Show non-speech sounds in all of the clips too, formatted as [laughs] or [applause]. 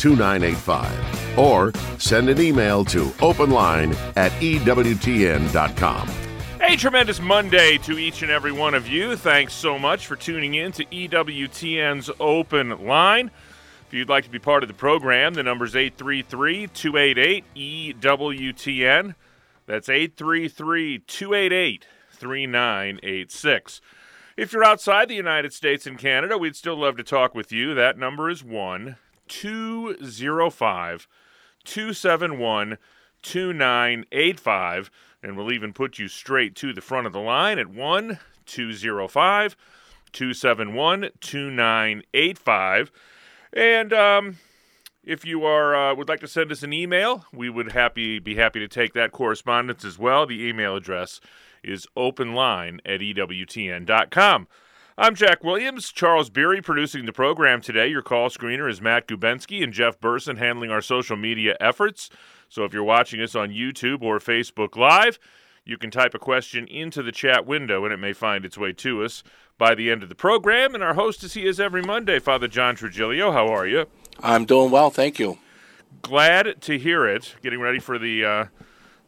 2985 or send an email to openline at EWTN.com. A tremendous Monday to each and every one of you. Thanks so much for tuning in to EWTN's Open Line. If you'd like to be part of the program, the number is 833 288 EWTN. That's 833 288 3986. If you're outside the United States and Canada, we'd still love to talk with you. That number is 1 205 271 2985. And we'll even put you straight to the front of the line at 1 205 271 2985. And um, if you are uh, would like to send us an email, we would happy be happy to take that correspondence as well. The email address is openline at ewtn.com. I'm Jack Williams. Charles Beery producing the program today. Your call screener is Matt Gubensky and Jeff Burson handling our social media efforts. So if you're watching us on YouTube or Facebook Live, you can type a question into the chat window and it may find its way to us by the end of the program. And our host is he is every Monday, Father John Trigilio. How are you? I'm doing well, thank you. Glad to hear it. Getting ready for the uh,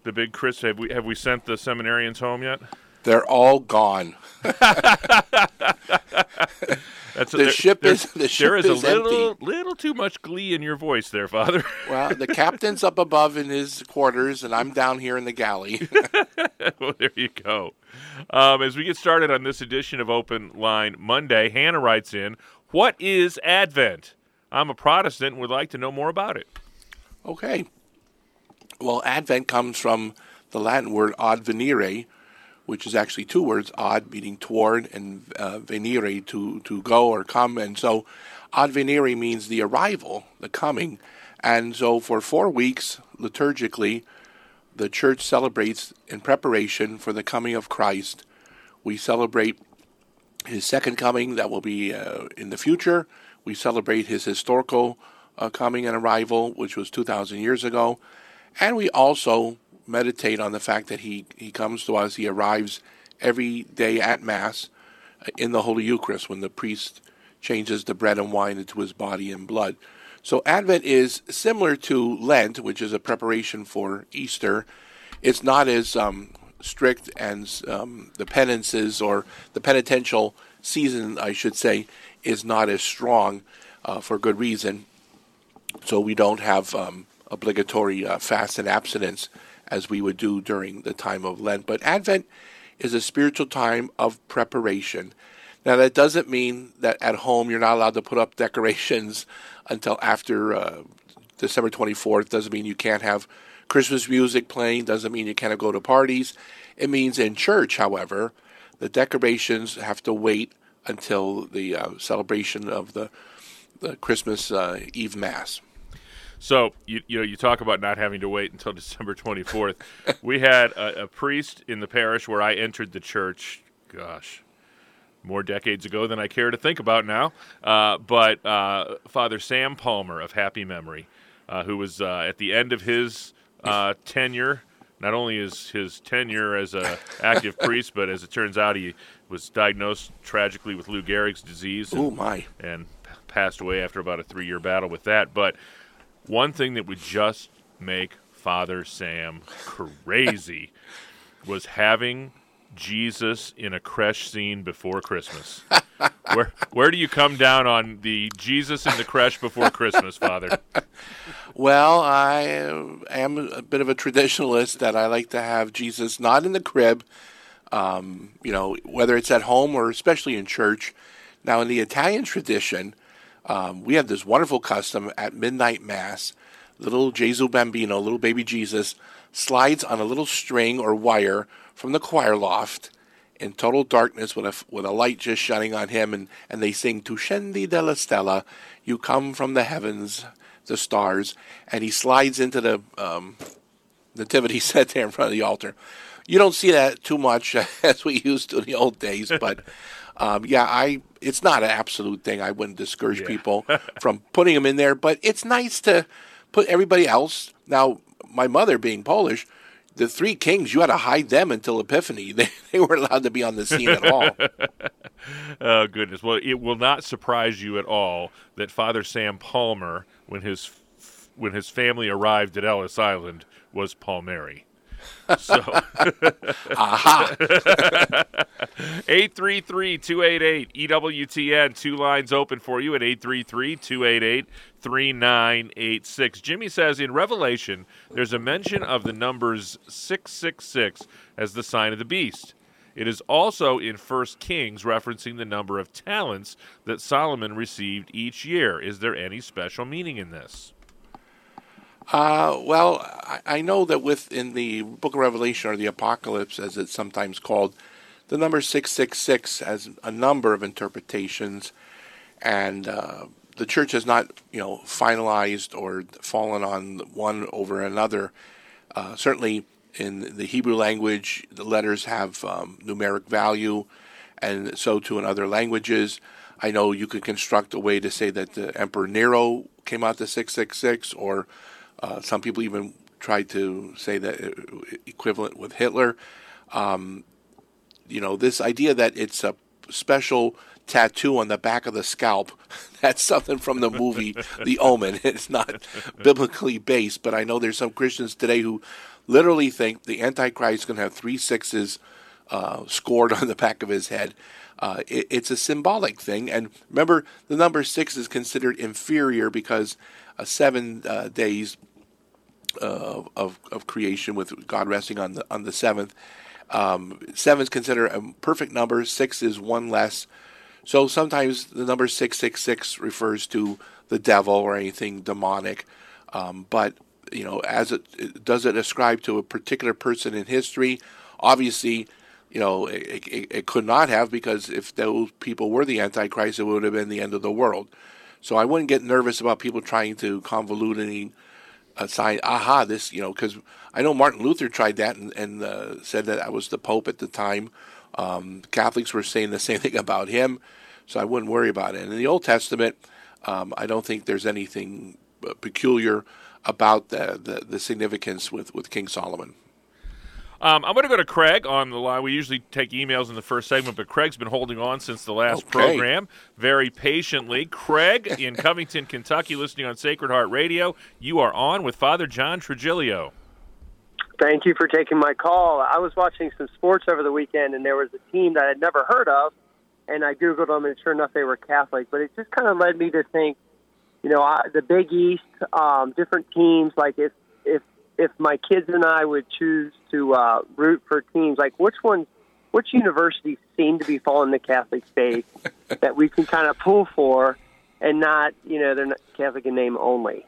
the big Chris. Have we have we sent the seminarians home yet? They're all gone. [laughs] [laughs] That's The there- ship is- the there ship is a little empty. little too much glee in your voice there, Father. [laughs] Well, the captain's up above in his quarters, and I'm down here in the galley. [laughs] well, there you go. Um, as we get started on this edition of Open Line Monday, Hannah writes in, "What is Advent? I'm a Protestant and would like to know more about it." okay. Well, Advent comes from the Latin word ad venire, which is actually two words: ad meaning toward, and uh, venire to to go or come. And so, ad venire means the arrival, the coming. And so, for four weeks liturgically, the church celebrates in preparation for the coming of Christ. We celebrate his second coming that will be uh, in the future. We celebrate his historical uh, coming and arrival, which was 2,000 years ago. And we also meditate on the fact that he, he comes to us, he arrives every day at Mass uh, in the Holy Eucharist when the priest changes the bread and wine into his body and blood. So Advent is similar to Lent, which is a preparation for Easter. It's not as um, strict and um, the penances or the penitential season, I should say, is not as strong uh, for good reason. So we don't have um, obligatory uh, fast and abstinence as we would do during the time of Lent. But Advent is a spiritual time of preparation. Now, that doesn't mean that at home you're not allowed to put up [laughs] decorations until after uh, December 24th. Doesn't mean you can't have Christmas music playing. Doesn't mean you can't go to parties. It means in church, however, the decorations have to wait until the uh, celebration of the, the Christmas uh, Eve Mass. So you you know you talk about not having to wait until [laughs] December 24th. we had a, a priest in the parish where I entered the church. Gosh, more decades ago than I care to think about now. Uh, but uh, Father Sam Palmer of happy memory, uh, who was uh, at the end of his uh, tenure. Not only is his tenure as a active [laughs] priest, but as it turns out, he was diagnosed tragically with Lou Gehrig's disease. and- Oh, my. and passed away after about a three year battle with that. But one thing that would just make Father Sam crazy [laughs] was having Jesus in a creche scene before Christmas. [laughs] where where do you come down on the Jesus in the creche before Christmas, Father? [laughs] Well, I am a bit of a traditionalist that I like to have Jesus not in the crib, um, you know, whether it's at home or especially in church. Now, in the Italian tradition, um, we have this wonderful custom at midnight mass. Little Gesù Bambino, little baby Jesus, slides on a little string or wire from the choir loft in total darkness with a, with a light just shining on him, and, and they sing Tu scendi dalle stelle, you come from the heavens, the stars, and he slides into the um, nativity [laughs] set there in front of the altar. You don't see that too much [laughs] as we used to in the old days, but um, yeah, I it's not an absolute thing. I wouldn't discourage yeah. people [laughs] from putting them in there, but it's nice to put everybody else. Now, my mother being Polish, the three kings, you had to hide them until Epiphany. [laughs] They, they weren't allowed to be on the scene at all. [laughs] oh, goodness. Well, it will not surprise you at all that Father Sam Palmer, when his, when his family arrived at Ellis Island, was Palmieri. So, [laughs] aha. 833 288 EWTN. Two lines open for you at 833 288 3986. Jimmy says in Revelation, there's a mention of the numbers 666 as the sign of the beast. It is also in First Kings referencing the number of talents that Solomon received each year. Is there any special meaning in this? Uh, well, I, I know that within the Book of Revelation or the Apocalypse, as it's sometimes called, the number six six six has a number of interpretations, and uh, the church has not, you know, finalized or fallen on one over another. Uh, certainly, in the Hebrew language, the letters have um, numeric value, and so too in other languages. I know you could construct a way to say that the Emperor Nero came out to 666, or uh, some people even tried to say that equivalent with Hitler. Um, you know, this idea that it's a special tattoo on the back of the scalp, [laughs] that's something from the movie [laughs] The Omen. It's not biblically based, but I know there's some Christians today who literally think the Antichrist is going to have three sixes uh, scored on the back of his head. Uh, it, it's a symbolic thing. And remember, the number six is considered inferior because uh, seven uh, days uh, of of creation with God resting on the on the seventh. Um, seven is considered a perfect number. Six is one less. So sometimes the number six six six refers to the devil or anything demonic. Um, but you know, as it, does it ascribe to a particular person in history? Obviously, you know, it, it, it, could not have because if those people were the Antichrist, it would have been the end of the world. So I wouldn't get nervous about people trying to convolute any a sign, aha, this, you know, because I know Martin Luther tried that and, and uh, said that I was the Pope at the time. Um, Catholics were saying the [laughs] same thing about him, so I wouldn't worry about it. And in the Old Testament, um, I don't think there's anything uh, peculiar about the, the, the significance with, with King Solomon. Um, I'm going to go to Craig on the line. We usually take emails in the first segment, but Craig's been holding on since the last okay. program very patiently. Craig in Covington, Kentucky, listening on Sacred Heart Radio. You are on with Father John Trigilio. Thank you for taking my call. I was watching some sports over the weekend, and there was a team that I'd never heard of, and I Googled them, and sure enough, they were Catholic. But it just kind of led me to think, you know, I, the Big East, um, different teams, like if if if my kids and I would choose to uh, root for teams, like which ones, which universities seem to be following the Catholic faith [laughs] that we can kind of pull for, and not, you know, they're not Catholic in name only.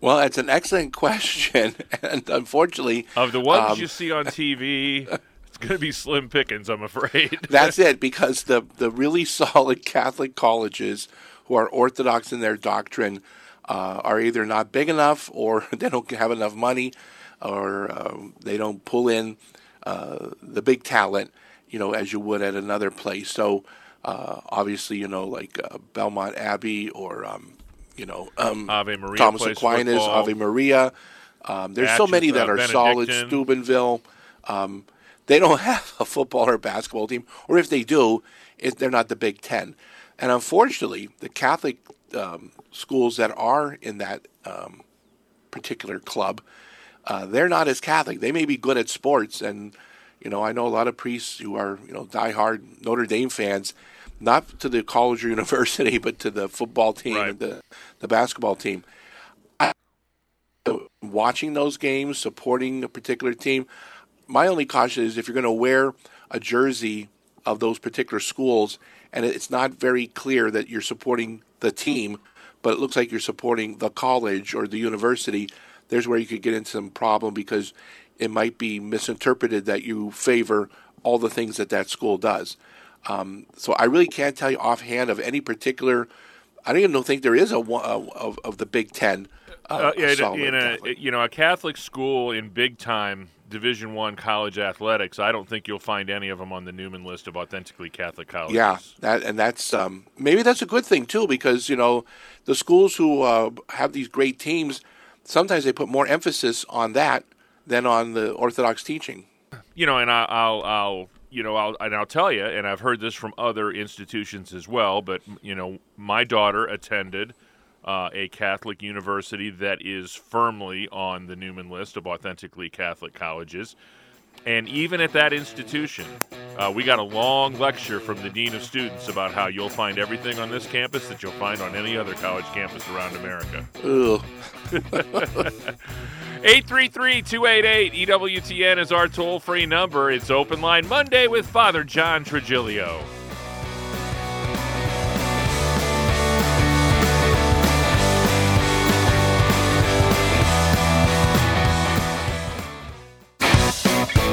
Well, that's an excellent question, [laughs] and unfortunately, of the ones um, you see on TV, it's going to be slim pickings. I'm afraid. [laughs] that's it, because the the really solid Catholic colleges who are orthodox in their doctrine uh, are either not big enough or [laughs] they don't have enough money or um, they don't pull in uh, the big talent, you know, as you would at another place. So uh, obviously, you know, like uh, Belmont Abbey or, um, you know, um, Ave Maria Thomas Aquinas, football. Ave Maria. Um, there's so many that are solid. Steubenville. Um, they don't [laughs] have a football or basketball team, or if they do, it, they're not the Big Ten. And unfortunately, the Catholic um, schools that are in that um, particular club, uh, they're not as Catholic. They may be good at sports, and you know, I know a lot of priests who are you know diehard Notre Dame fans, not to the college or [laughs] university, but to the football team right. and the the basketball team. I, watching those games, supporting a particular team, my only caution is if you're going to wear a jersey of those particular schools, and it's not very clear that you're supporting the team, but it looks like you're supporting the college or the university, there's where you could get into some problem because it might be misinterpreted that you favor all the things that that school does. Um, so I really can't tell you offhand of any particular. I don't even think there is a one of, of the Big Ten uh, uh, in a Catholic. you know a Catholic school in big time Division One college athletics. I don't think you'll find any of them on the Newman list of authentically Catholic colleges. Yeah, that, and that's um, maybe that's a good thing too because you know the schools who uh, have these great teams sometimes they put more emphasis on that than on the Orthodox teaching. You know, and I, I'll I'll you know, I'll, and I'll tell you, and I've heard this from other institutions as well, but, you know, my daughter attended uh, a Catholic university that is firmly on the Newman list of authentically Catholic colleges. And even at that institution, uh, we got a long lecture from the Dean of Students about how you'll find everything on this campus that you'll find on any other college campus around America. [laughs] 833 288 EWTN is our toll free number. It's Open Line Monday with Father John Trigilio.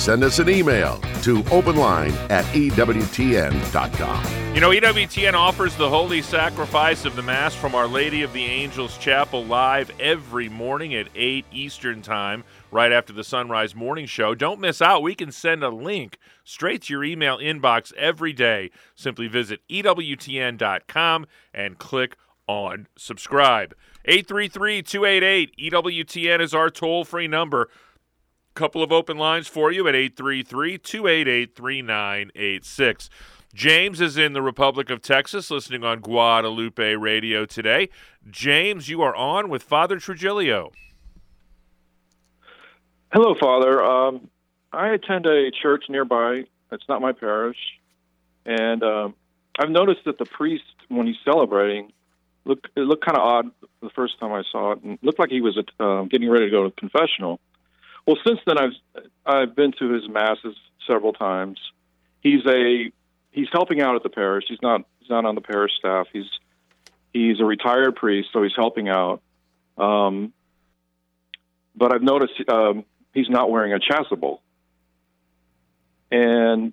send us an email to openline at EWTN.com. You know, EWTN offers the holy sacrifice of the Mass from Our Lady of the Angels Chapel live every morning at 8 Eastern Time, right after the Sunrise Morning Show. Don't miss out. We can send a link straight to your email inbox every day. Simply visit EWTN.com and click on subscribe. 833 288 EWTN is our toll free number. Couple of open lines for you at 833 288 3986. James is in the Republic of Texas listening on Guadalupe Radio today. James, you are on with Father Trigilio. Hello, Father. Um, I attend a church nearby. It's not my parish. And um, I've noticed that the priest, when he's celebrating, look it looked kind of odd the first time I saw it, and it looked like he was uh, getting ready to go to confessional. Well, since then I've I've been to his masses several times. He's a he's helping out at the parish. He's not he's not on the parish staff. He's he's a retired priest, so he's helping out. Um, but I've noticed um, he's not wearing a chasuble, and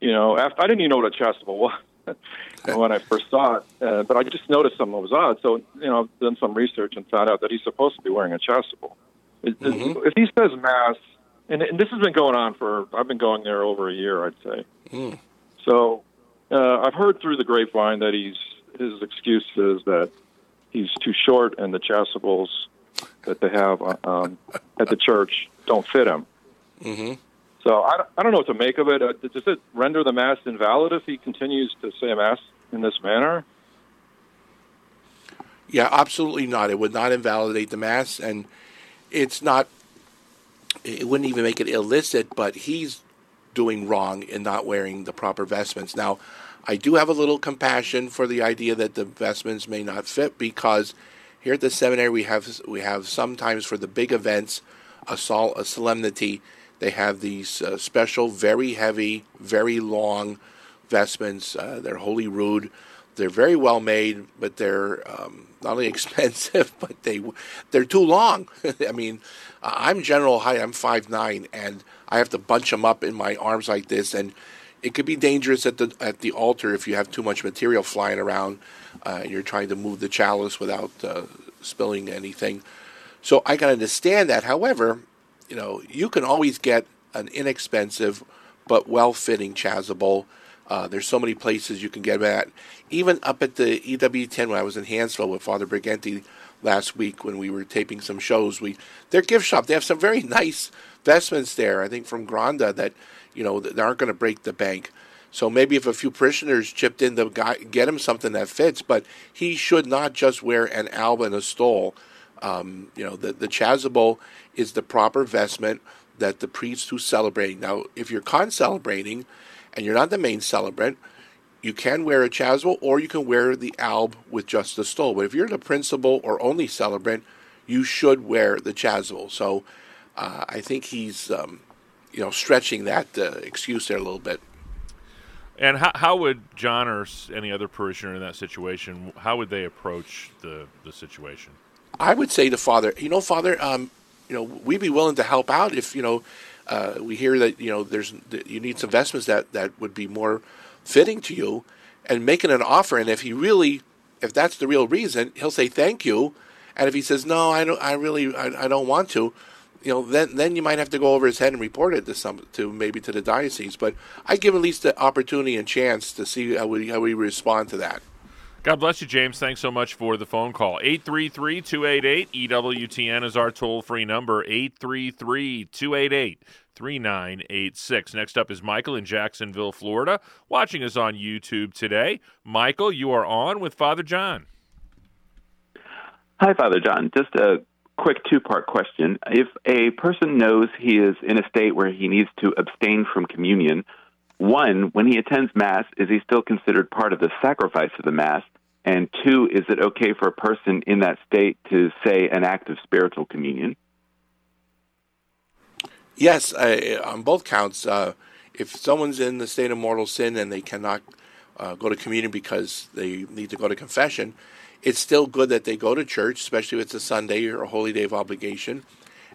you know, after, I didn't even know what a chasuble was [laughs] when I first saw it, uh, but I just noticed something was odd. So you know, I've done some research and found out that he's supposed to be wearing a chasuble. Mm-hmm. If he says mass, and, and, this has been going on for I've been going there over a year, I'd say. Mm. So uh, I've heard through the grapevine that he's his excuse is that he's too short and the chasubles that they have uh, um, at the church don't fit him. Mm-hmm. So I, I don't know what to make of it. Uh, does it render the mass invalid if he continues to say mass in this manner? Yeah, absolutely not. It would not invalidate the mass, and it's not. It wouldn't even make it illicit. But he's doing wrong in not wearing the proper vestments. Now, I do have a little compassion for the idea that the vestments may not fit because here at the seminary we have we have sometimes for the big events a, sol- a solemnity they have these uh, special very heavy very long vestments uh, they're holy rood they're very well made but they're um, not only [laughs] expensive but they they're too long [laughs] i mean i'm general height i'm five nine and I have to bunch them up in my arms like this, and it could be dangerous at the at the altar if you have too much material flying around. Uh, you're trying to move the chalice without uh, spilling anything. So I can understand that. However, you know, you can always get an inexpensive but well-fitting chasuble. Uh, there's so many places you can get at. Even up at the EWTN when I was in Hanceville with Father Brighenti last week when we were taping some shows, we their gift shop. They have some very [laughs] nice vestments there, I think from Granda that you know that aren't going to break the bank. So maybe if a few parishioners chipped in to get him something that fits, but he should not just wear an alb and a stole. Um, you know, the, the chasuble is the proper vestment that the priest who's celebrating. Now, if you're con-celebrating and you're not the main celebrant, you can wear a chasuble or you can wear the alb with just the stole. But if you're the principal or only celebrant, you should wear the chasuble. So uh, I think he's, um, you know, stretching that uh, excuse there a little bit. And how, how would John or any other parishioner in that situation, how would they approach the, the situation? I would say to Father, you know, Father, um, you know, we'd be willing to help out if you know uh, we hear that you know there's you need some investments that that would be more fitting to you, and making an offer. And if he really, if that's the real reason, he'll say thank you. And if he says no, I don't, I really, I, I don't want to, you know, then then you might have to go over his head and report it to some to maybe to the diocese. But I give at least the opportunity and chance to see how we how we respond to that. God bless you, James. Thanks so much for the phone call. 833 288 EWTN is our toll free number 833 288 3986. Next up is Michael in Jacksonville, Florida, watching us on YouTube today. Michael, you are on with Father John. Hi, Father John. Just a quick two part question. If a person knows he is in a state where he needs to abstain from communion, one, when he attends Mass, is he still considered part of the sacrifice of the Mass? And two, is it okay for a person in that state to say an act of spiritual communion? Yes, uh, on both counts. Uh, if someone's in the state of mortal sin and they cannot uh, go to communion because they need to go to confession, it's still good that they go to church, especially if it's a Sunday or a holy day of obligation.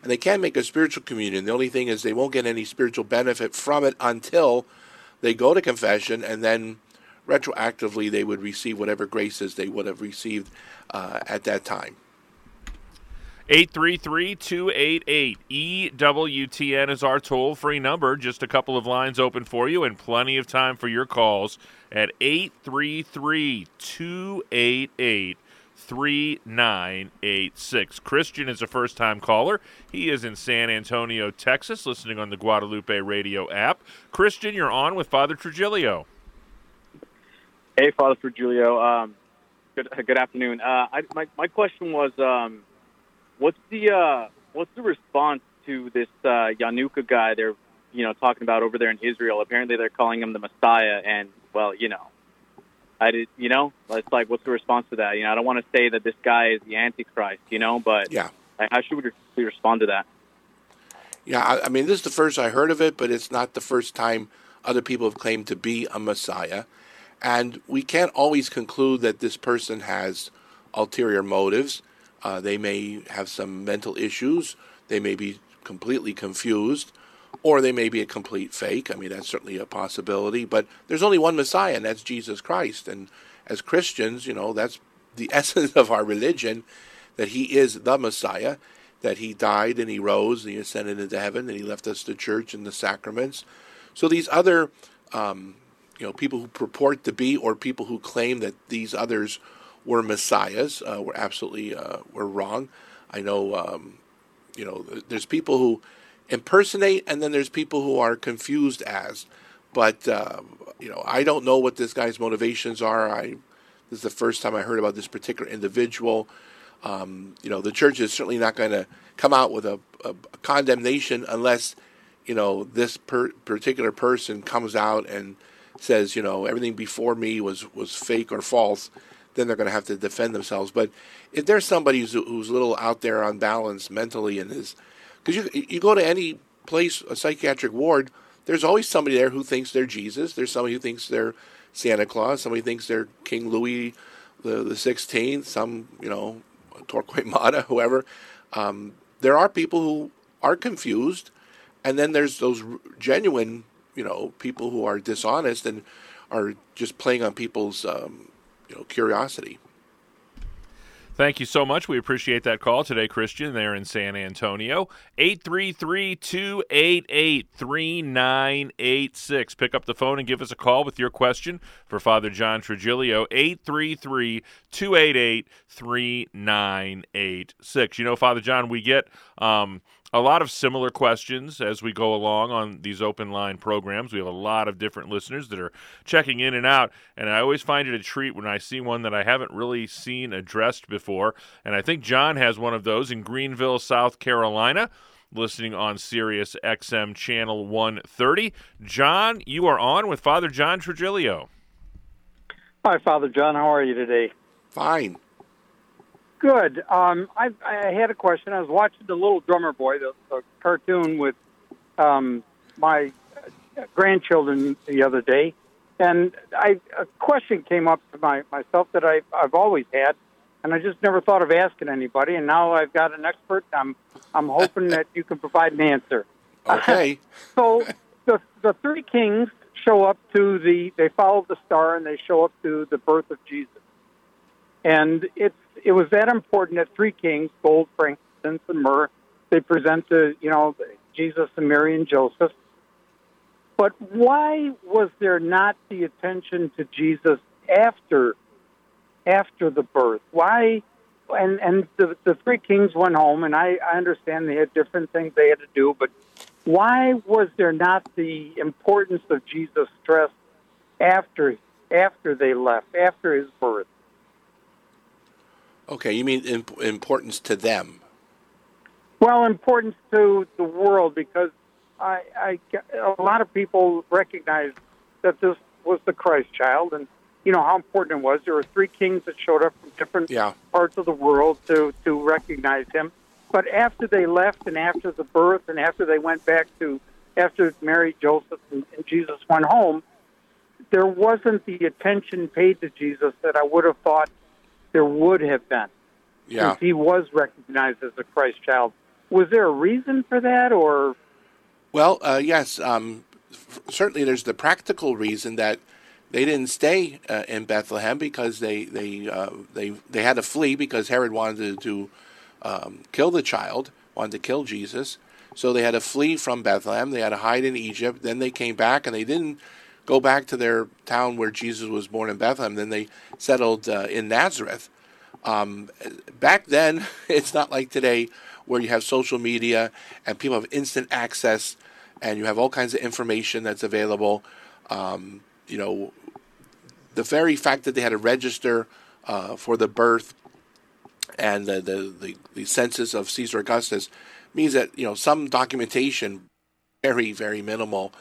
And they can make a spiritual communion. The only thing is they won't get any spiritual benefit from it until they go to confession and then retroactively they would receive whatever graces they would have received uh, at that time. 833-288-EWTN is our toll-free number. Just a couple of lines open for you and plenty of time for your calls at 833-288 3986. Christian is a first time caller. He is in San Antonio, Texas, listening on the Guadalupe radio app. Christian, you're on with Father Trigilio. Hey, Father Trujillo. Um, good, good afternoon. Uh, I, my, my question was um, what's the uh, what's the response to this uh, Yanuka guy they're you know talking about over there in Israel? Apparently, they're calling him the Messiah, and well, you know, I did, you know, it's like, what's the response to that? You know, I don't want to say that this guy is the Antichrist, you know, but yeah, how should we respond to that? Yeah, I, I mean, this is the first I heard of it, but it's not the first time other people have claimed to be a Messiah. And we can't always conclude that this person has ulterior motives. Uh, they may have some mental issues. They may be completely confused or they may be a complete fake. I mean, that's certainly a possibility. But there's only one Messiah, and that's Jesus Christ. And as Christians, you know, that's the [laughs] essence of our religion that he is the Messiah, that he died and he rose and he ascended into heaven and he left us the church and the sacraments. So these other, um, you know, people who purport to be or people who claim that these others were messiahs uh, were absolutely uh, were wrong. I know, um, you know, there's people who impersonate, and then there's people who are confused as. But uh, you know, I don't know what this guy's motivations are. I this is the first time I heard about this particular individual. Um, you know, the church is certainly not going to come out with a, a, a, condemnation unless you know this per, particular person comes out and says, you know, everything before me was was fake or false. Then they're going to have to defend themselves. But if there's somebody who's, who's a little out there on balance mentally and is because you you go to any place, a psychiatric ward, there's always somebody there who thinks they're Jesus. There's somebody who thinks they're Santa Claus. Somebody thinks they're King Louis the the Sixteenth. Some you know Torquemada, [laughs] whoever. Um, there are people who are confused, and then there's those genuine you know people who are dishonest and are just playing on people's um, you know curiosity. Thank you so much. We appreciate that call today, Christian, there in San Antonio. 833 288 3986. Pick up the phone and give us a call with your question for Father John Trigilio. 833 288 3986. You know, Father John, we get. Um, a lot of similar questions as we go along on these open line programs. We have a lot of different listeners that are checking in and out, and I always find it a treat when I see one that I haven't really seen addressed before. And I think John has one of those in Greenville, South Carolina. Listening on Sirius XM channel 130. John, you are on with Father John Trigilio. Hi, Father John. How are you today? Fine. Good. Um, I, I had a question. I was watching the Little Drummer Boy, the, the cartoon with um, my grandchildren the other day, And I, a question came up to my, myself that I, I've always had, and I just never thought of asking anybody. And now I've got an expert. I'm, I'm hoping that you can provide an answer. Okay. [laughs] so the, the three kings show up to the, they follow the star and they show up to the birth of Jesus. And it's, it was that important that three kings, gold, frankincense, and myrrh, they present you know, Jesus and Mary and Joseph. But why was there not the attention to Jesus after after the birth? Why? And and the the three kings went home, and I, I understand they had different things they had to do, but why was there not the importance of Jesus stressed after after they left, after his birth? Okay, you mean imp- importance to them? Well, importance to the world because I, I, a lot of people recognize that this was the Christ child, and you know how important it was. There were three kings that showed up from different yeah. parts of the world to to recognize him. But after they left, and after the birth, and after they went back to, after Mary, Joseph, and, and Jesus went home, there wasn't the attention paid to Jesus that I would have thought there would have been. Yeah. Since he was recognized as a Christ child. Was there a reason for that, or well, uh, yes, um, f- certainly there's the practical reason that they didn't stay uh, in Bethlehem because they they uh, they they had to flee because Herod wanted to um, kill the child, wanted to kill Jesus. So they had to flee from Bethlehem. They had to hide in Egypt. Then they came back, and they didn't go back to their town where Jesus was born in Bethlehem. Then they settled uh, in Nazareth. Um, back then, [laughs] it's not like today where you have social media and people have instant access and you have all kinds of information that's available. Um, you know, the very fact that they had to register uh, for the birth and the, the, the, the, census of Caesar Augustus means that, you know, some documentation, very, very minimal.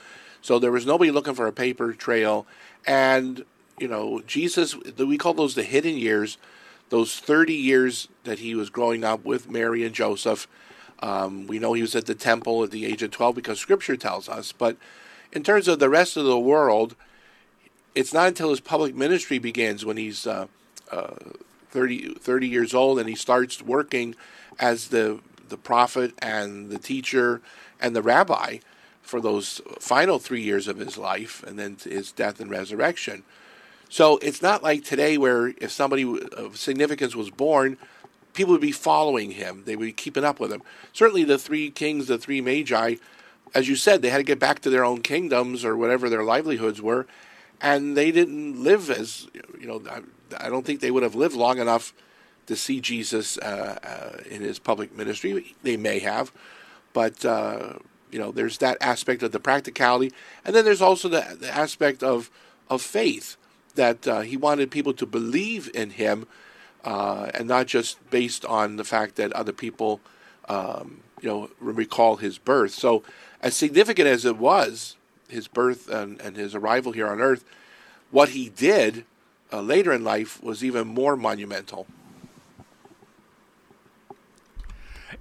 So there was nobody looking for a paper trail. And, you know, Jesus, we call those the hidden years, those 30 years that he was growing up with Mary and Joseph um, we know he was at the temple at the age of 12 because scripture tells us. But in terms of the rest of the world, it's not until his public ministry begins when he's uh, uh, 30, 30 years old and he starts working as the, the prophet and the teacher and the rabbi for those final three years of his life and then his death and resurrection. So it's not like today where if somebody of significance was born, people would be following him. They would be keeping up with him. Certainly, the three kings, the three magi, as you said, they had to get back to their own kingdoms or whatever their livelihoods were, and they didn't live as you know. I, don't think they would have lived long enough to see Jesus uh, uh, in his public ministry. They may have, but uh, you know, there's that aspect of the practicality, and then there's also the, the aspect of of faith that uh, he wanted people to believe in him uh, and not just based on the fact that other people, um, you know, recall his birth. So, as significant as it was, his birth and, and his arrival here on Earth, what he did uh, later in life was even more monumental.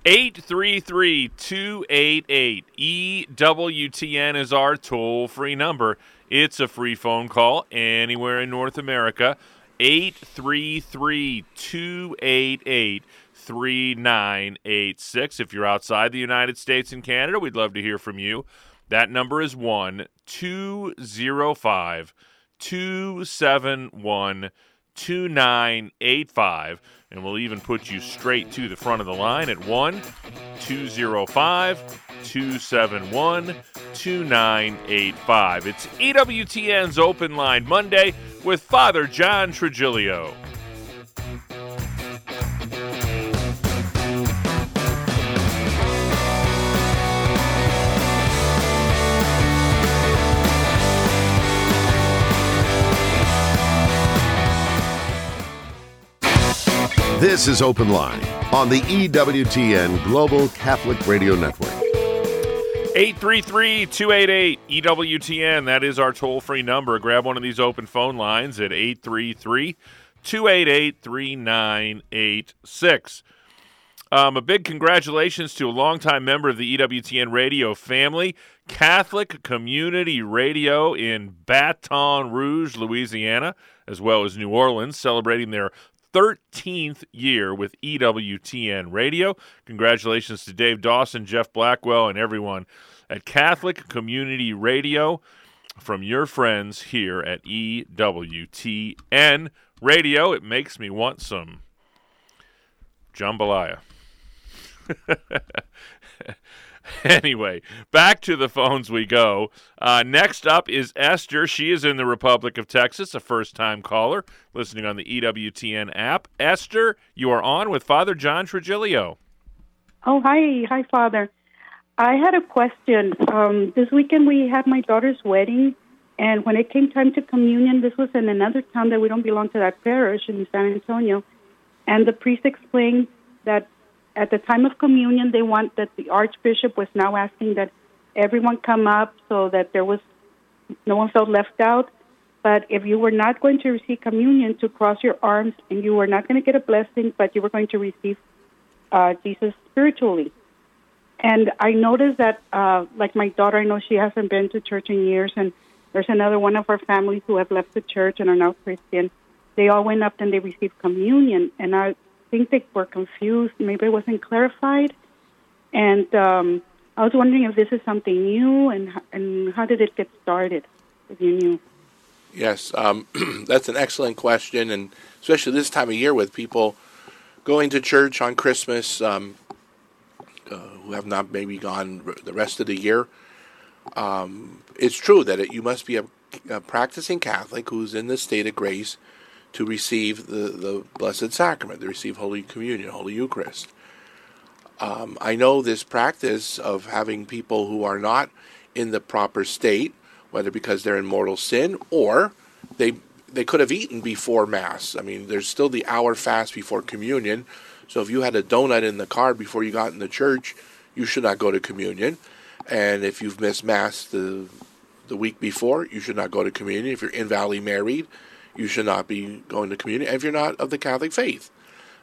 833 288 EWTN is our toll free number. It's a free phone call anywhere in North America. 833 288 3986. If you're outside the United States and Canada, we'd love to hear from you. That number is 1 205 271 2985. And we'll even put you straight to the front of the line at 1 205 271 2985. It's EWTN's Open Line Monday with Father John Trigilio. This is Open Line on the EWTN Global Catholic Radio Network. 833 288 EWTN. That is our toll free number. Grab one of these open phone lines at 833 288 3986. Um, a big congratulations to a longtime member of the EWTN radio family, Catholic Community Radio in Baton Rouge, Louisiana, as well as New Orleans, celebrating their 13th year with EWTN Radio. Congratulations to Dave Dawson, Jeff Blackwell, and everyone at Catholic Community Radio from your friends here at EWTN Radio. It makes me want some jambalaya. [laughs] [laughs] anyway, back to the phones we go. Uh, next up is Esther. She is in the Republic of Texas, a first time caller, listening on the EWTN app. Esther, you are on with Father John Trigilio. Oh, hi. Hi, Father. I had a question. Um, this weekend we had my daughter's wedding, and when it came time to communion, this was in another town that we don't belong to that parish in San Antonio. And the priest explained that at the time of communion, they want that the archbishop was now asking that everyone come up so that there was no one felt left out. But if you were not going to receive communion, to cross your arms, and you were not going to get a blessing, but you were going to receive uh, Jesus spiritually. And I noticed that, uh, like my daughter, I know she hasn't been to church in years, and there's another one of our families who have left the church and are now Christian. They all went up and they received communion, and I think they were confused. Maybe it wasn't clarified. And um, I was wondering if this is something new and, and how did it get started, if you knew? Yes, um, [clears throat] that's an excellent question, and especially this time of year with people going to church on Christmas um, uh, who have not maybe gone the rest of the year. Um, it's true that it, you must be a, a practicing Catholic who's in the state of grace to receive the, the Blessed Sacrament, to receive Holy Communion, Holy Eucharist. Um, I know this practice of having people who are not in the proper state, whether because they're in mortal sin or they they could have eaten before Mass. I mean, there's still the hour fast before communion. So if you had a donut in the car before you got in the church, you should not go to communion. And if you've missed Mass the the week before, you should not go to communion. If you're invalidly married, you should not be going to communion. If you're not of the Catholic faith,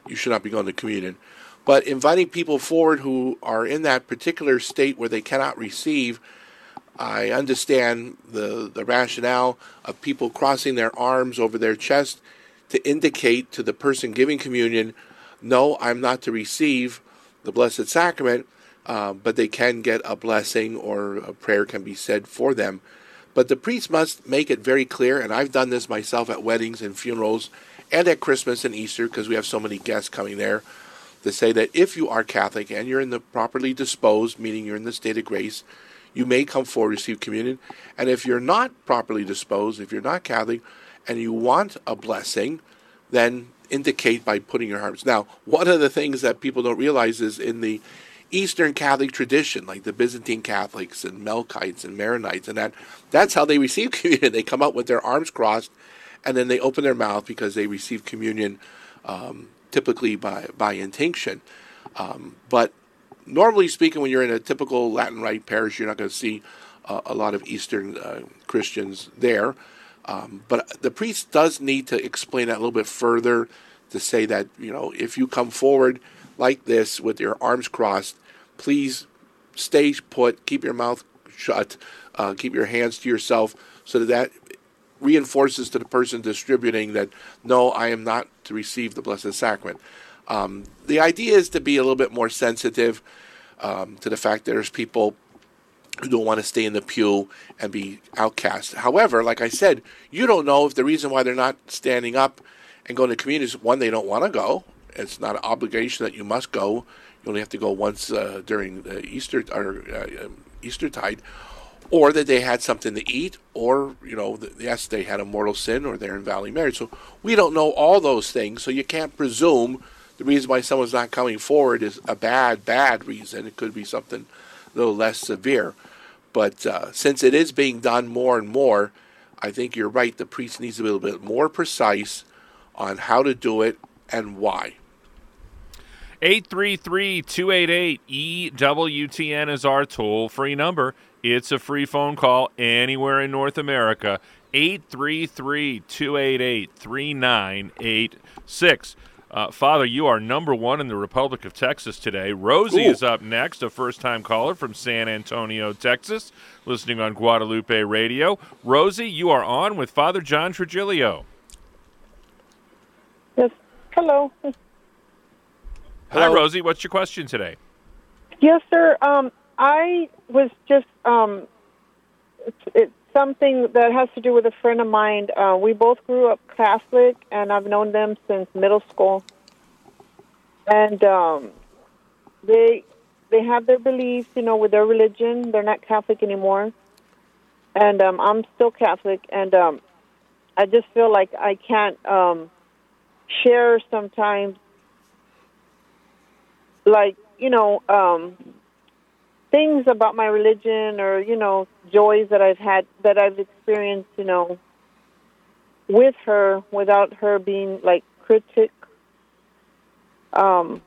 you should not be going to communion. But inviting people forward who are in that particular state where they cannot receive, I understand the, the rationale of people crossing their arms over their chest to indicate to the person giving communion, no, I'm not to receive the Blessed Sacrament, uh, but they can get a blessing or a prayer can be said for them. But the priest must make it very clear, and I've done this myself at weddings and funerals and at Christmas and Easter because we have so many guests coming there, to say that if you are Catholic and you're in the properly disposed, meaning you're in the state of grace, you may come forward receive communion. And if you're not properly disposed, if you're not Catholic, and you want a blessing, then indicate by putting your arms. Now, one of the things that people don't realize is in the Eastern Catholic tradition, like the Byzantine Catholics and Melkites and Maronites, and that that's how they receive [laughs] communion. They come out with their arms crossed, and then they open their mouth because they receive communion, um, typically by by intinction. Um, but normally speaking, when you're in a typical Latin Rite parish, you're not going to see uh, a lot of Eastern uh, Christians there. Um, but the priest does need to explain that a little bit further to say that you know if you come forward like this with your arms crossed, please stay put, keep your mouth shut, uh, keep your hands to yourself, so that that reinforces to the person distributing that no, I am not to receive the Blessed Sacrament. Um, the idea is to be a little bit more sensitive um, to the fact that there's people who don't want to stay in the pew and be outcast. However, like I said, you don't know if the reason why they're not standing up and going to communion is one, they don't want to go, it's not an obligation that you must go. You only have to go once uh, during the Easter or uh, um, Easter tide, or that they had something to eat, or you know, yes, they had a mortal sin, or they're invalidly married. So we don't know all those things. So you can't presume the reason why someone's not coming forward is a bad, bad reason. It could be something a little less severe. But uh, since it is being done more and more, I think you're right. The priest needs to be a little bit more precise on how to do it and why. 833 288 EWTN is our toll free number. It's a free phone call anywhere in North America. 833 288 3986. Uh, Father, you are number one in the Republic of Texas today. Rosie Ooh. is up next, a first time caller from San Antonio, Texas, listening on Guadalupe Radio. Rosie, you are on with Father John Trigilio. Yes. Hello. Hi, Hello. Rosie. What's your question today? Yes, sir. Um, I was just um, it's, it's something that has to do with a friend of mine. Uh, we both grew up Catholic, and I've known them since middle school. And um, they they have their beliefs, you know, with their religion. They're not Catholic anymore, and um, I'm still Catholic. And um, I just feel like I can't um, share sometimes, like you know. Um, things about my religion or you know joys that I've had that I've experienced you know with her without her being like critic um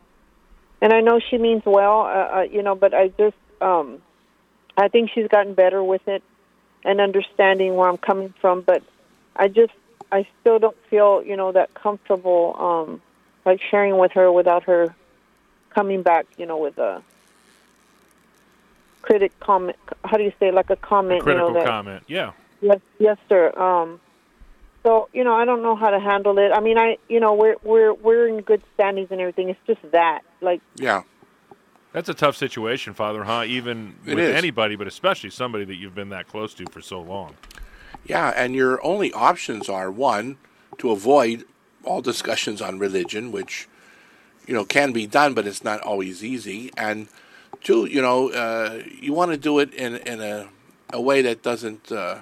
and I know she means well uh, uh, you know but I just um I think she's gotten better with it and understanding where I'm coming from but I just I still don't feel you know that comfortable um like sharing with her without her coming back you know with a critic comment. How do you say like a comment? Critical you know, that, comment. Yeah. Yes, yes, sir. Um, so you know, I don't know how to handle it. I mean, I you know, we're we're we're in good standings and everything. It's just that, like, Yeah. That's a tough situation, Father, huh? Even It with is. anybody, but especially somebody that you've been that close to for so long. Yeah, and your only options are one, to avoid all discussions on religion, which, you know, can be done, but it's not always easy. And two, you know, uh, you want to do it in, in a, a way that doesn't uh,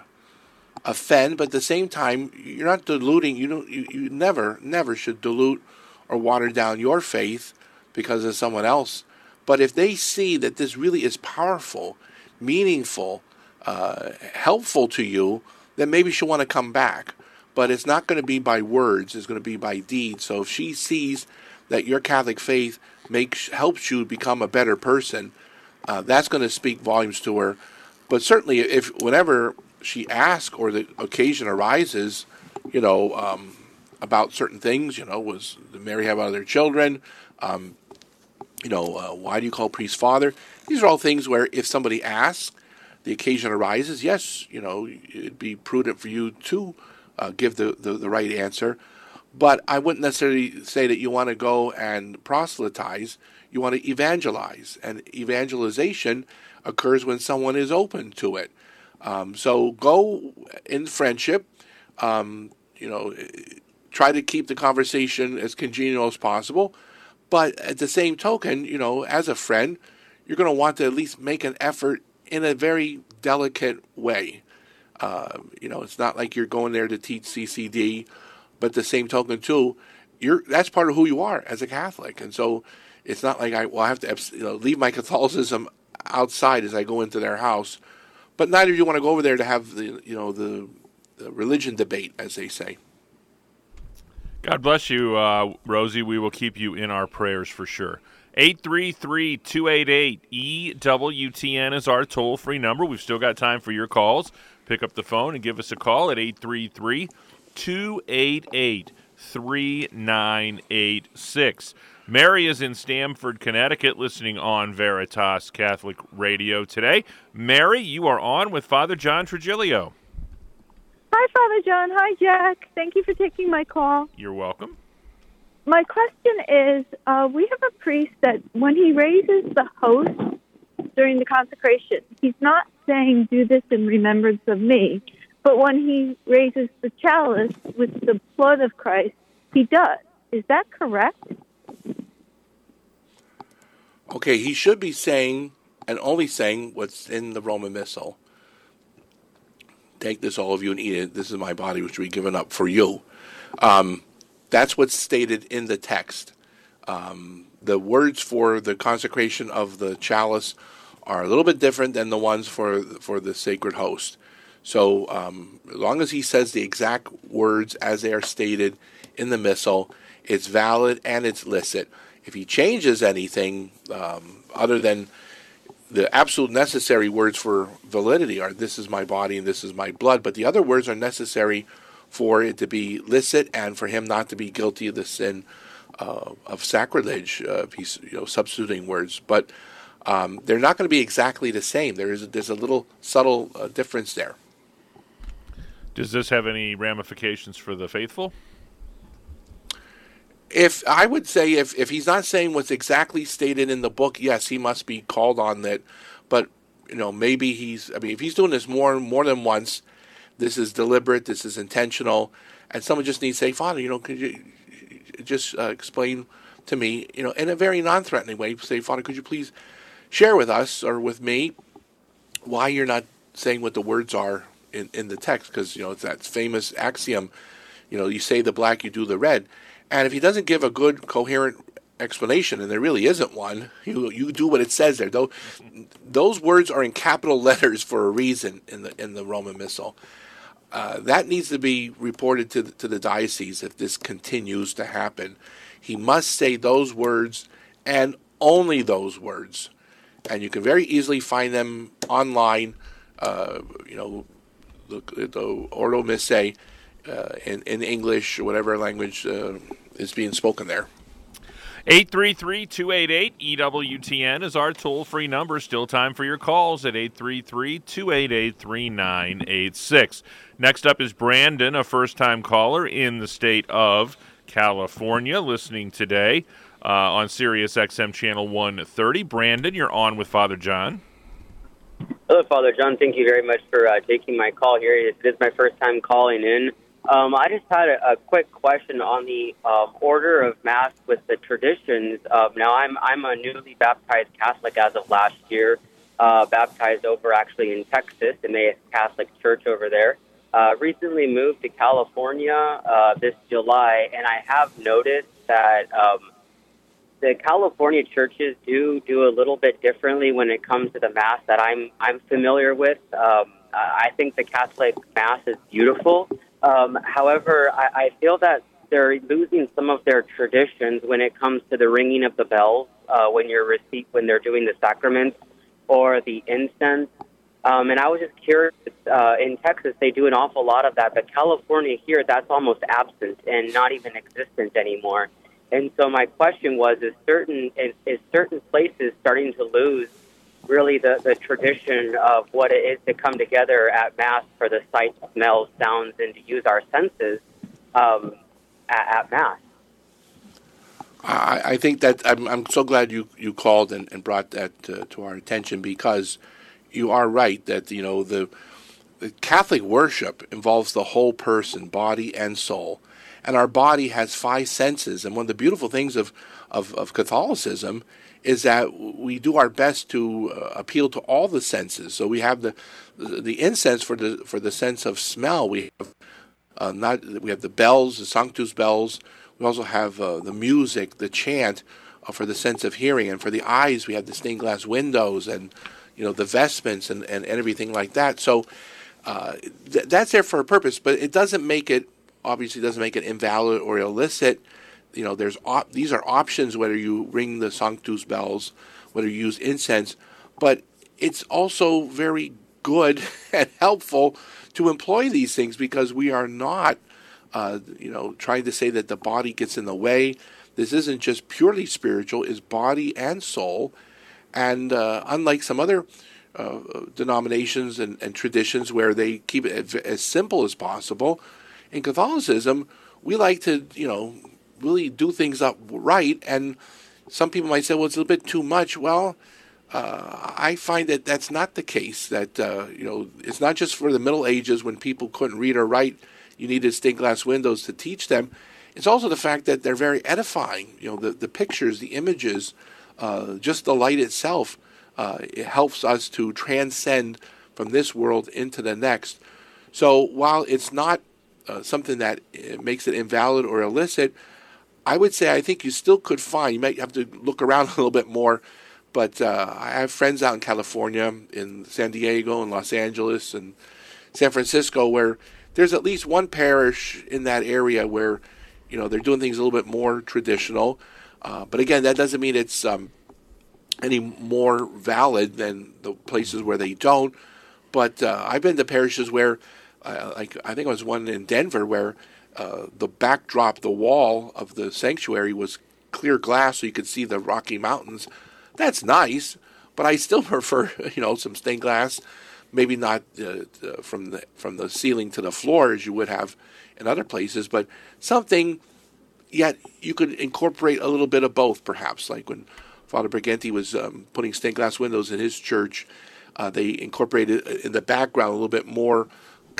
offend, but at the same time, you're not diluting, you, don't, you, you never, never should dilute or water down your faith because of someone else. But if they see that this really is powerful, meaningful, uh, helpful to you, then maybe she'll want to come back. But it's not going to be by words; it's going to be by deeds. So if she sees that your Catholic faith makes helps you become a better person, uh, that's going to speak volumes to her. But certainly, if whenever she asks or the occasion arises, you know, um, about certain things, you know, was did Mary have other children? Um, you know, uh, why do you call priest father? These are all things where if somebody asks, the occasion arises, yes, you know, it'd be prudent for you to uh, give the, the, the right answer. But I wouldn't necessarily say that you want to go and proselytize. You want to evangelize. And evangelization occurs when someone is open to it. Um, so go in friendship. Um, you know, try to keep the conversation as congenial as possible. But at the same token, you know, as a friend, you're going to want to at least make an effort in a very delicate way. Uh, you know, it's not like you're going there to teach CCD, but the same token too, you're that's part of who you are as a Catholic, and so it's not like I well I have to you know leave my [laughs] Catholicism outside as I go into their house, but neither do you want to go over there to have the you know the, the religion debate as they say. God bless you, uh, Rosie. We will keep you in our prayers for sure. 833 288 EWTN is our toll free number. We've still got time for your calls. Pick up the phone and give us a call at 833 288 3986. Mary is in Stamford, Connecticut, listening on Veritas Catholic Radio today. Mary, you are on with Father John Trigilio. Hi, Father John. Hi, Jack. Thank you for taking my call. You're welcome. My question is uh, we have a priest that when he raises the host during the consecration, he's not saying, Do this in remembrance of me. But when he raises the chalice with the blood of Christ, he does. Is that correct? Okay, he should be saying and only saying what's in the Roman Missal. Take this, all of you, and eat it. This is my body, which will be given up for you. Um, that's what's stated in the text. Um, the words for the consecration of the chalice are a little bit different than the ones for for the sacred host. So, um, as long as he says the exact words as they are stated in the missal, it's valid and it's licit. If he changes anything um, other than the absolute necessary words for validity are this is my body and this is my blood, but the other words are necessary for it to be licit and for him not to be guilty of the sin uh, of sacrilege uh, if he's you know substituting words, but um, they're not going to be exactly the same. There is there's a little subtle uh, difference there. Does this have any ramifications for the faithful? If I would say if, if he's not saying what's exactly stated in the book, yes, he must be called on that. But you know, maybe he's. I mean, if he's doing this more more than once, this is deliberate. This is intentional, and someone just needs to say, "Father, you know, could you just uh, explain to me, you know, in a very non-threatening way, say, Father, could you please share with us or with me why you're not saying what the words are in, in the text? Because you know, it's that famous axiom, you know, you say the black, you do the red." And if he doesn't give a good, coherent explanation, and there really isn't one, you you do what it says there. Those, those words are in capital [laughs] letters for a reason in the in the Roman Missal. Uh, that needs to be reported to the, to the diocese if this continues to happen. He must say those words and only those words, and you can very easily find them online. Uh, you know, the, the Ordo Missae uh, in in English whatever language uh, is being spoken there. 833 288 EWTN is our toll free number. Still time for your calls at 833 288 3986. Next up is Brandon, a first time caller in the state of California, listening today uh, on Sirius XM Channel 130. Brandon, you're on with Father John. Hello, Father John. Thank you very much for uh, taking my call here. It is my first time calling in. Um, I just had a, a, quick question on the um, order of mass with the traditions. Um, now, I'm I'm a newly baptized Catholic as of last year, uh, baptized over actually in Texas, in the Catholic Church over there. Uh, recently moved to California uh, this July, and I have noticed that um, the California churches do do a little bit differently when it comes to the mass that I'm I'm familiar with. Um, I think the Catholic mass is beautiful. Um, however, I, I feel that they're losing some of their traditions when it comes to the ringing of the bells uh, when you're receipt when they're doing the sacraments or the incense. Um, and I was just curious. Uh, in Texas, they do an awful lot of that, but California here, that's almost absent and not even existent anymore. And so my question was: Is certain is, certain places starting to lose really the, the tradition of what it is to come together at Mass for the sight, smells, sounds, and to use our senses um, at, at, Mass. I, I, think that I'm, I'm so glad you, you called and, and brought that uh, to our attention because you are right that you know the, the Catholic worship involves the whole person, body and soul, and our body has five senses. And one of the beautiful things of, of, of Catholicism is that we do our best to uh, appeal to all the senses. So we have the the incense for the for the sense of smell. We have uh, not we have the bells, the Sanctus bells. We also have uh, the music, the chant uh, for the sense of hearing, and for the eyes we have the stained glass windows and you know the vestments and, and, and everything like that. So uh, th- that's there for a purpose, but it doesn't make it obviously doesn't make it invalid or illicit you know, there's op- these are options whether you ring the Sanctus bells, whether you use incense, but it's also very good [laughs] and helpful to employ these things because we are not, uh, you know, trying to say that the body gets in the way. This isn't just purely spiritual; it's body and soul. And uh, unlike some other uh, denominations and, and, traditions where they keep it as simple as possible, in Catholicism we like to, you know, really do things up right. And some people might say, well, it's a little bit too much. Well, uh, I find that that's not the case. That uh, you know, it's not just for the Middle Ages when people couldn't read or write. You needed stained glass windows to teach them. It's also the fact that they're very edifying. You know, the the pictures, the images, uh, just the light itself. Uh, it helps us to transcend from this world into the next. So while it's not uh, something that uh, makes it invalid or illicit, I would say I think you still could find. You might have to look around [laughs] a little bit more, but uh, I have friends out in California, in San Diego, and Los Angeles, and San Francisco, where there's at least one parish in that area where you know they're doing things a little bit more traditional. Uh, but again, that doesn't mean it's um, any more valid than the places where they don't. But uh, I've been to parishes where, uh, like I think it was one in Denver where uh, the backdrop, the wall of the sanctuary was clear glass so you could see the Rocky Mountains, that's nice. But I still [laughs] prefer, you know, some stained glass, maybe not uh, from the from the ceiling to the floor as you would have in other places, but something. Yet you could incorporate a little bit of both, perhaps, like when Father Brighenti was um, putting stained glass windows in his church. Uh, they incorporated uh, in the background a little bit more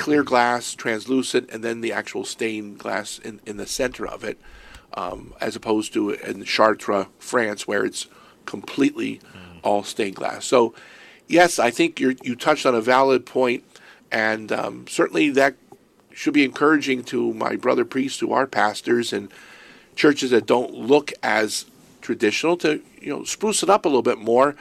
clear glass, translucent, and then the actual stained glass in, in the center of it, um, as opposed to in Chartres, France, where it's completely mm. all stained glass. So, yes, I think you you touched on a valid point, and um, certainly that should be encouraging to my brother priests who are pastors and churches that don't look as traditional to you know spruce it up a little bit more.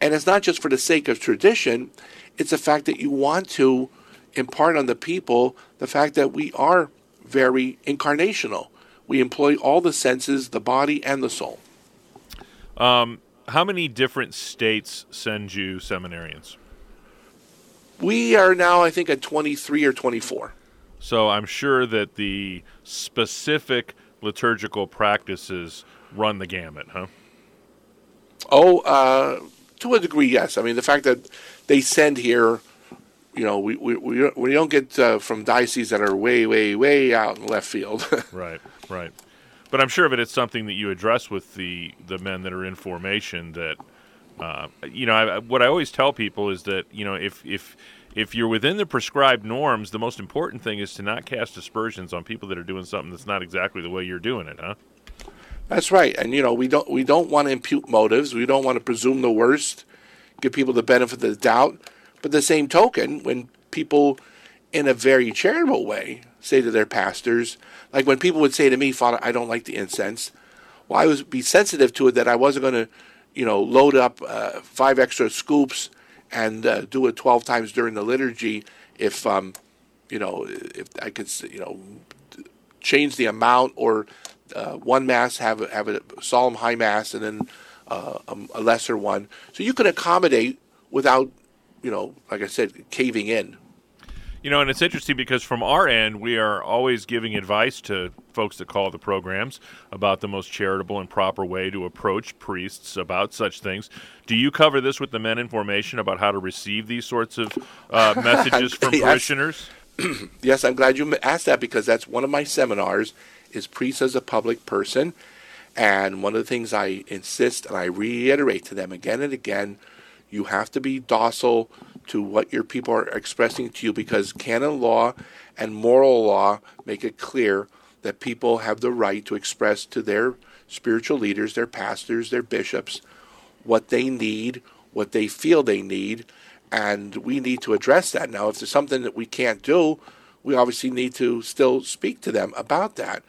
And it's not just for the sake of tradition; it's the fact that you want to impart on the people the fact that we are very incarnational. We employ all the senses, the body and the soul. Um, how many different states send you seminarians? We are now, I think, at 23 or 24. So I'm sure that the specific liturgical practices run the gamut, huh? Oh, uh, to a degree, yes. I mean, the fact that they send here you know, we we we, we don't get uh, from dioceses that are way way way out in left field. [laughs] right, right. But I'm sure that it's something that you address with the the men that are in formation. That uh, you know, I, what I always tell people is that you know, if if if you're within the prescribed norms, the most important thing is to not cast aspersions on people that are doing something that's not exactly the way you're doing it, huh? That's right. And you know, we don't we don't want to impute motives. We don't want to presume the worst. Give people the benefit of the doubt but the same token, when people in a very charitable way say to their pastors, like when people would say to me, Father, I don't like the incense, well, I would be sensitive to it that I wasn't going to, you know, load up uh, five extra scoops and uh, do it 12 times during the liturgy if, um, you know, if I could, you know, change the amount or uh, one mass have a, have a solemn high mass and then uh, a, a lesser one. So you can accommodate without you know, like I said, caving in. You know, and it's interesting because from our end, we are always giving advice to folks that call the programs about the most charitable and proper way to approach priests about such things. Do you cover this with the men in formation about how to receive these sorts of uh, [laughs] messages from yes. parishioners? [clears throat] yes, I'm glad you asked that because that's one of my seminars is priests as a public person. And one of the things I insist and I reiterate to them again and again – you have to be docile to what your people are expressing to you because canon law and moral law make it clear that people have the right to express to their spiritual leaders, their pastors, their bishops, what they need, what they feel they need, and we need to address that. Now, if there's something that we can't do, we obviously need to still speak to them about that.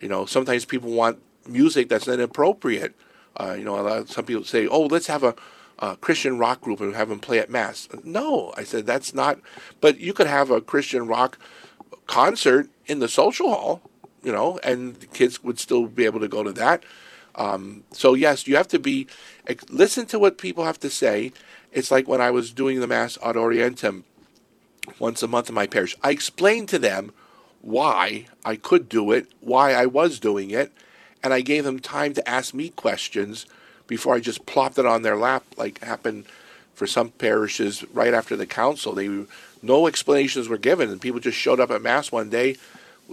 You know, sometimes people want music that's inappropriate. Uh, you know, some people say, "Oh, let's have a uh, Christian rock group and have them play at mass. No, I said that's not. But you could have a Christian rock concert in the social hall, you know, and kids would still be able to go to that. Um, so yes, you have to be listen to what people have to say. It's like when I was doing the mass ad orientem once a month in my parish. I explained to them why I could do it, why I was doing it, and I gave them time to ask me questions before I just plopped it on their lap, like happened for some parishes right after the council. They no explanations were given, and people just showed up at mass one day.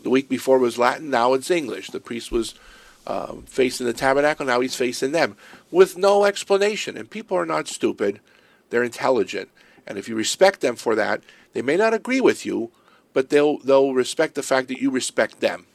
The week before was Latin, now it's English. The priest was uh, facing the tabernacle, now he's facing them with no explanation. And people are not stupid; they're intelligent, and if you respect them for that, they may not agree with you, but they'll they'll respect the fact that you respect them.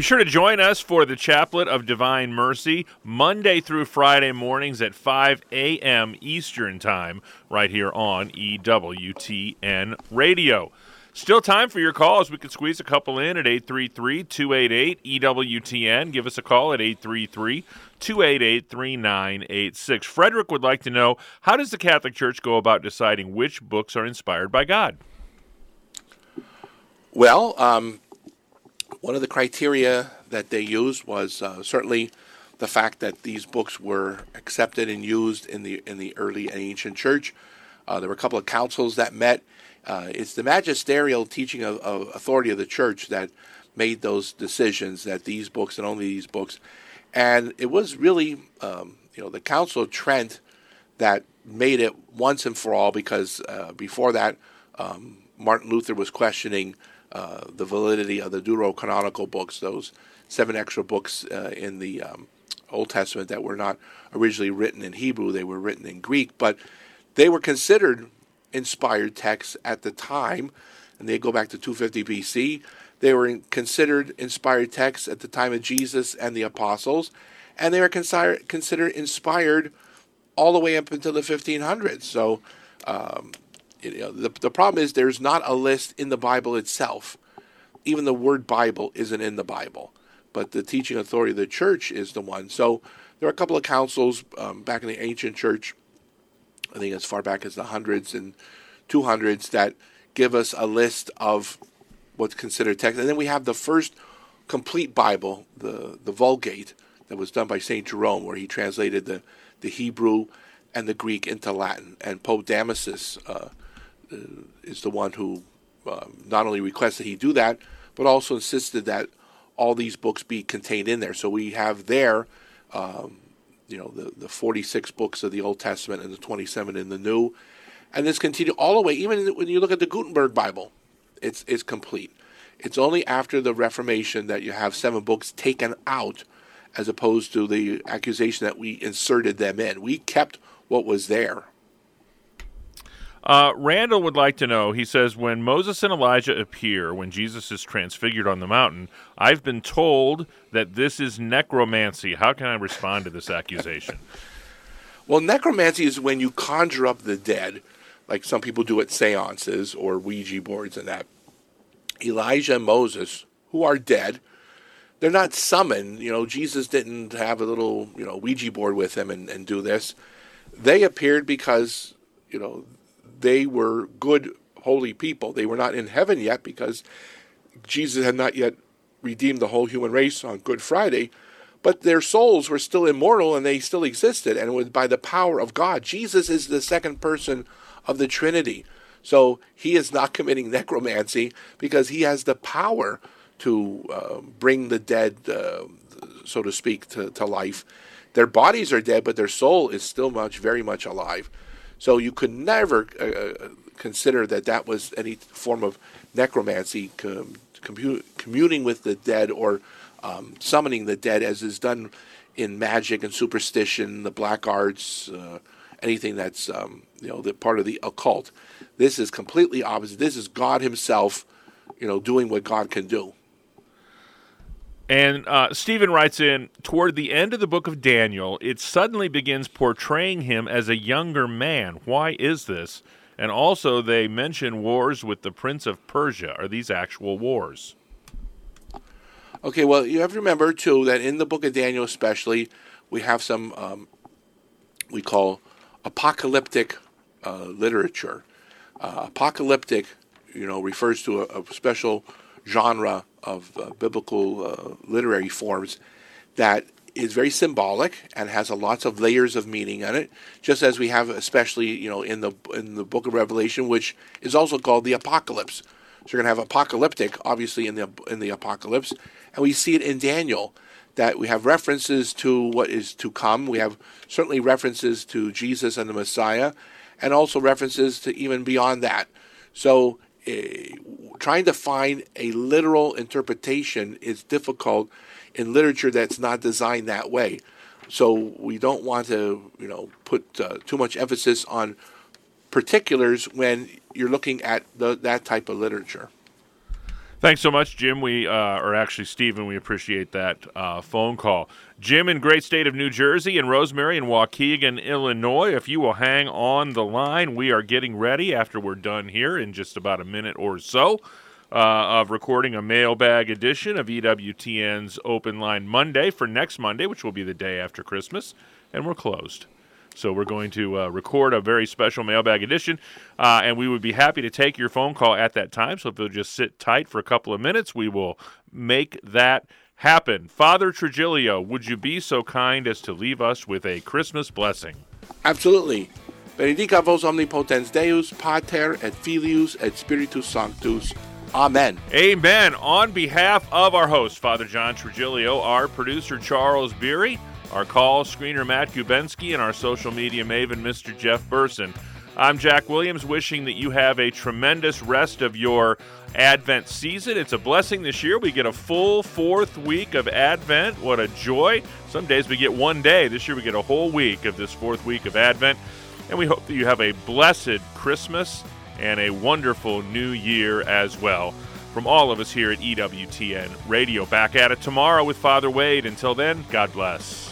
Be sure to join us for the Chaplet of Divine Mercy Monday through Friday mornings at 5 a.m. Eastern Time, right here on EWTN Radio. Still time for your calls. We could squeeze a couple in at 833 288 EWTN. Give us a call at 833 288 3986. Frederick would like to know how does the Catholic Church go about deciding which books are inspired by God? Well, um, one of the criteria that they used was uh, certainly the fact that these books were accepted and used in the in the early ancient church. Uh, there were a couple of councils that met. Uh, it's the magisterial teaching of, of, authority of the church that made those decisions that these books and only these books. And it was really, um, you know, the Council of Trent that made it once and for all because uh, before that, um, Martin Luther was questioning uh, the validity of the deuterocanonical books, those seven extra books uh, in the um, Old Testament that were not originally written in Hebrew, they were written in Greek, but they were considered inspired texts at the time, and they go back to 250 BC. They were considered inspired texts at the time of Jesus and the apostles, and they were considered inspired all the way up until the 1500s. So, um, the, the problem is there's not a list in the Bible itself. Even the word Bible isn't in the Bible, but the teaching authority of the church is the one. So there are a couple of councils um, back in the ancient church, I think as far back as the hundreds and 200s, that give us a list of what's considered text. And then we have the first complete Bible, the, the Vulgate, that was done by St. Jerome, where he translated the, the Hebrew and the Greek into Latin. And Pope Damasus uh, is the one who uh, not only requested he do that, but also insisted that all these books be contained in there. So we have there, um, you know, the, the 46 books of the Old Testament and the 27 in the New. And this continued all the way, even when you look at the Gutenberg Bible, it's, it's complete. It's only after the Reformation that you have seven books taken out, as opposed to the accusation that we inserted them in. We kept what was there. Uh, Randall would like to know. He says, when Moses and Elijah appear when Jesus is transfigured on the mountain, I've been told that this is necromancy. How can I respond to this accusation? [laughs] Well, necromancy is when you conjure up the dead, like some people do at seances or Ouija boards and that. Elijah and Moses, who are dead, they're not summoned. You know, Jesus didn't have a little, you know, Ouija board with him and, and do this. They appeared because, you know, they were good, holy people. They were not in heaven yet because Jesus had not yet redeemed the whole human race on Good Friday, but their souls were still immortal and they still existed, and was by the power of God. Jesus is the second person of the Trinity. So he is not committing necromancy because he has the power to uh, bring the dead, uh, so to speak, to, to life. Their bodies are dead, but their soul is still much, very much alive. So you could never uh, uh, consider that that was any form of necromancy, com- commu- communing with the dead or um, summoning the dead, as is done in magic and superstition, the black arts, uh, anything that's um, you know the part of the occult. This is completely opposite. This is God Himself, you know, doing what God can do. And uh, Stephen writes in toward the end of the book of Daniel, it suddenly begins portraying him as a younger man. Why is this? And also, they mention wars with the Prince of Persia. Are these actual wars? Okay, well, you have to remember, too, that in the book of Daniel, especially, we have some um, we call apocalyptic uh, literature. Uh, apocalyptic, you know, refers to a, a special genre of uh, biblical uh, literary forms that is very symbolic and has a lots of layers of meaning in it, just as we have, especially you know, in the in the Book of Revelation, which is also called the Apocalypse. So you're going to have apocalyptic, obviously, in the in the Apocalypse, and we see it in Daniel that we have references to what is to come. We have certainly references to Jesus and the Messiah, and also references to even beyond that. So trying to find a literal interpretation is difficult in literature that's not designed that way. So we don't want to, you know, put uh, too much emphasis on particulars when you're looking at the, that type of literature. Thanks so much, Jim. We, uh, or actually, Stephen, we appreciate that uh, phone call. Jim in great state of New Jersey and Rosemary in Waukegan, Illinois. If you will hang on the line, we are getting ready after we're done here in just about a minute or so uh, of recording a mailbag edition of EWTN's Open Line Monday for next Monday, which will be the day after Christmas, and we're closed. So we're going to uh, record a very special mailbag edition, uh, and we would be happy to take your phone call at that time. So if you'll just sit tight for a couple of minutes, we will make that happen. Father Trigilio, would you be so kind as to leave us with a Christmas blessing? Absolutely. Benedica vos omnipotens Deus, Pater et Filius et Spiritus Sanctus. Amen. Amen. On behalf of our host, Father John Trigilio, our producer, Charles Beery, our call screener, Matt Gubensky, and our social media maven, Mr. Jeff Burson. I'm Jack Williams, wishing that you have a tremendous rest of your Advent season. It's a blessing this year. We get a full fourth week of Advent. What a joy. Some days we get one day. This year we get a whole week of this fourth week of Advent. And we hope that you have a blessed Christmas and a wonderful new year as well. From all of us here at EWTN Radio, back at it tomorrow with Father Wade. Until then, God bless.